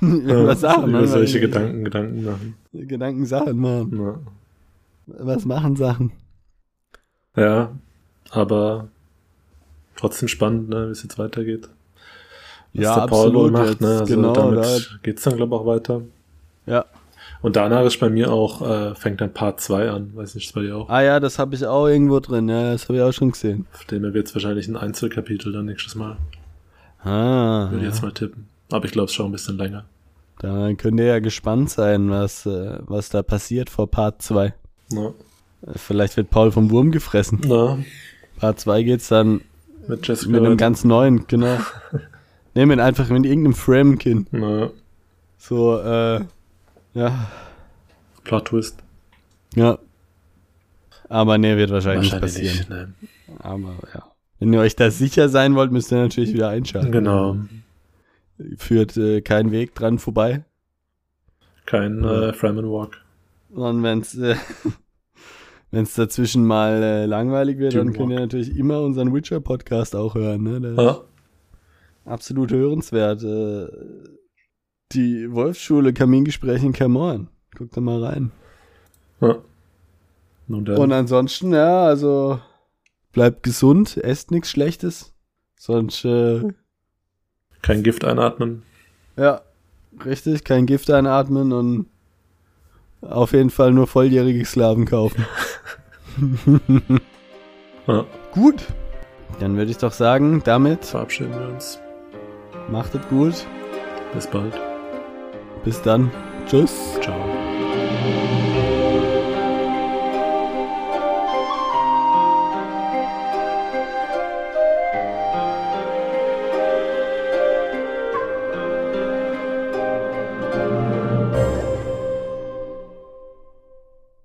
über Sachen, über ne? solche Gedanken, Gedanken machen. Gedanken Sachen machen. Ja. Was machen Sachen? Ja, aber trotzdem spannend, ne, wie es jetzt weitergeht. Was Ja, der Paul absolut, macht, ne? Also genau, damit da- geht's dann, glaube ich, auch weiter. Ja. Und danach ist bei mir auch, äh, fängt dann Part 2 an. Weiß nicht, ist bei dir auch. Ah ja, das habe ich auch irgendwo drin. Ja, das habe ich auch schon gesehen. Auf dem wird es wahrscheinlich ein Einzelkapitel dann nächstes Mal. Ah, Würde ich ja. jetzt mal tippen. Aber ich glaube, es schon ein bisschen länger. da könnt ihr ja gespannt sein, was, äh, was da passiert vor Part 2. Na, Äh, Vielleicht wird Paul vom Wurm gefressen. na Part 2 geht's dann mit Jessica. mit einem ganz neuen, genau. Nehmen einfach mit irgendeinem Frame-Kind. na, So, äh, ja, Plot Twist. ja. Aber nee, wird wahrscheinlich, Wahrscheinlich nicht passieren. nicht. Ne. Aber ja. Wenn ihr euch da sicher sein wollt, müsst ihr natürlich wieder einschalten. Genau. Führt äh, kein Weg dran vorbei. Kein äh, Fremen Walk. Und wenn's äh, wenn's dazwischen mal äh, langweilig wird, dann Dune könnt ihr natürlich immer unseren Witcher-Podcast auch hören. Ne? Ah, absolut hörenswert. Äh, die Wolfsschule Kamingespräche in Cameron. Guckt da mal rein. dann. Und ansonsten, ja, also bleibt gesund, esst nichts Schlechtes. Sonst, äh, Kein Gift einatmen. ja, richtig, kein Gift einatmen und auf jeden Fall nur volljährige Sklaven kaufen. Ah, Gut. Dann würde ich doch sagen, damit verabschieden wir uns. macht es gut. Bis bald. Bis dann. Tschüss. Ciao.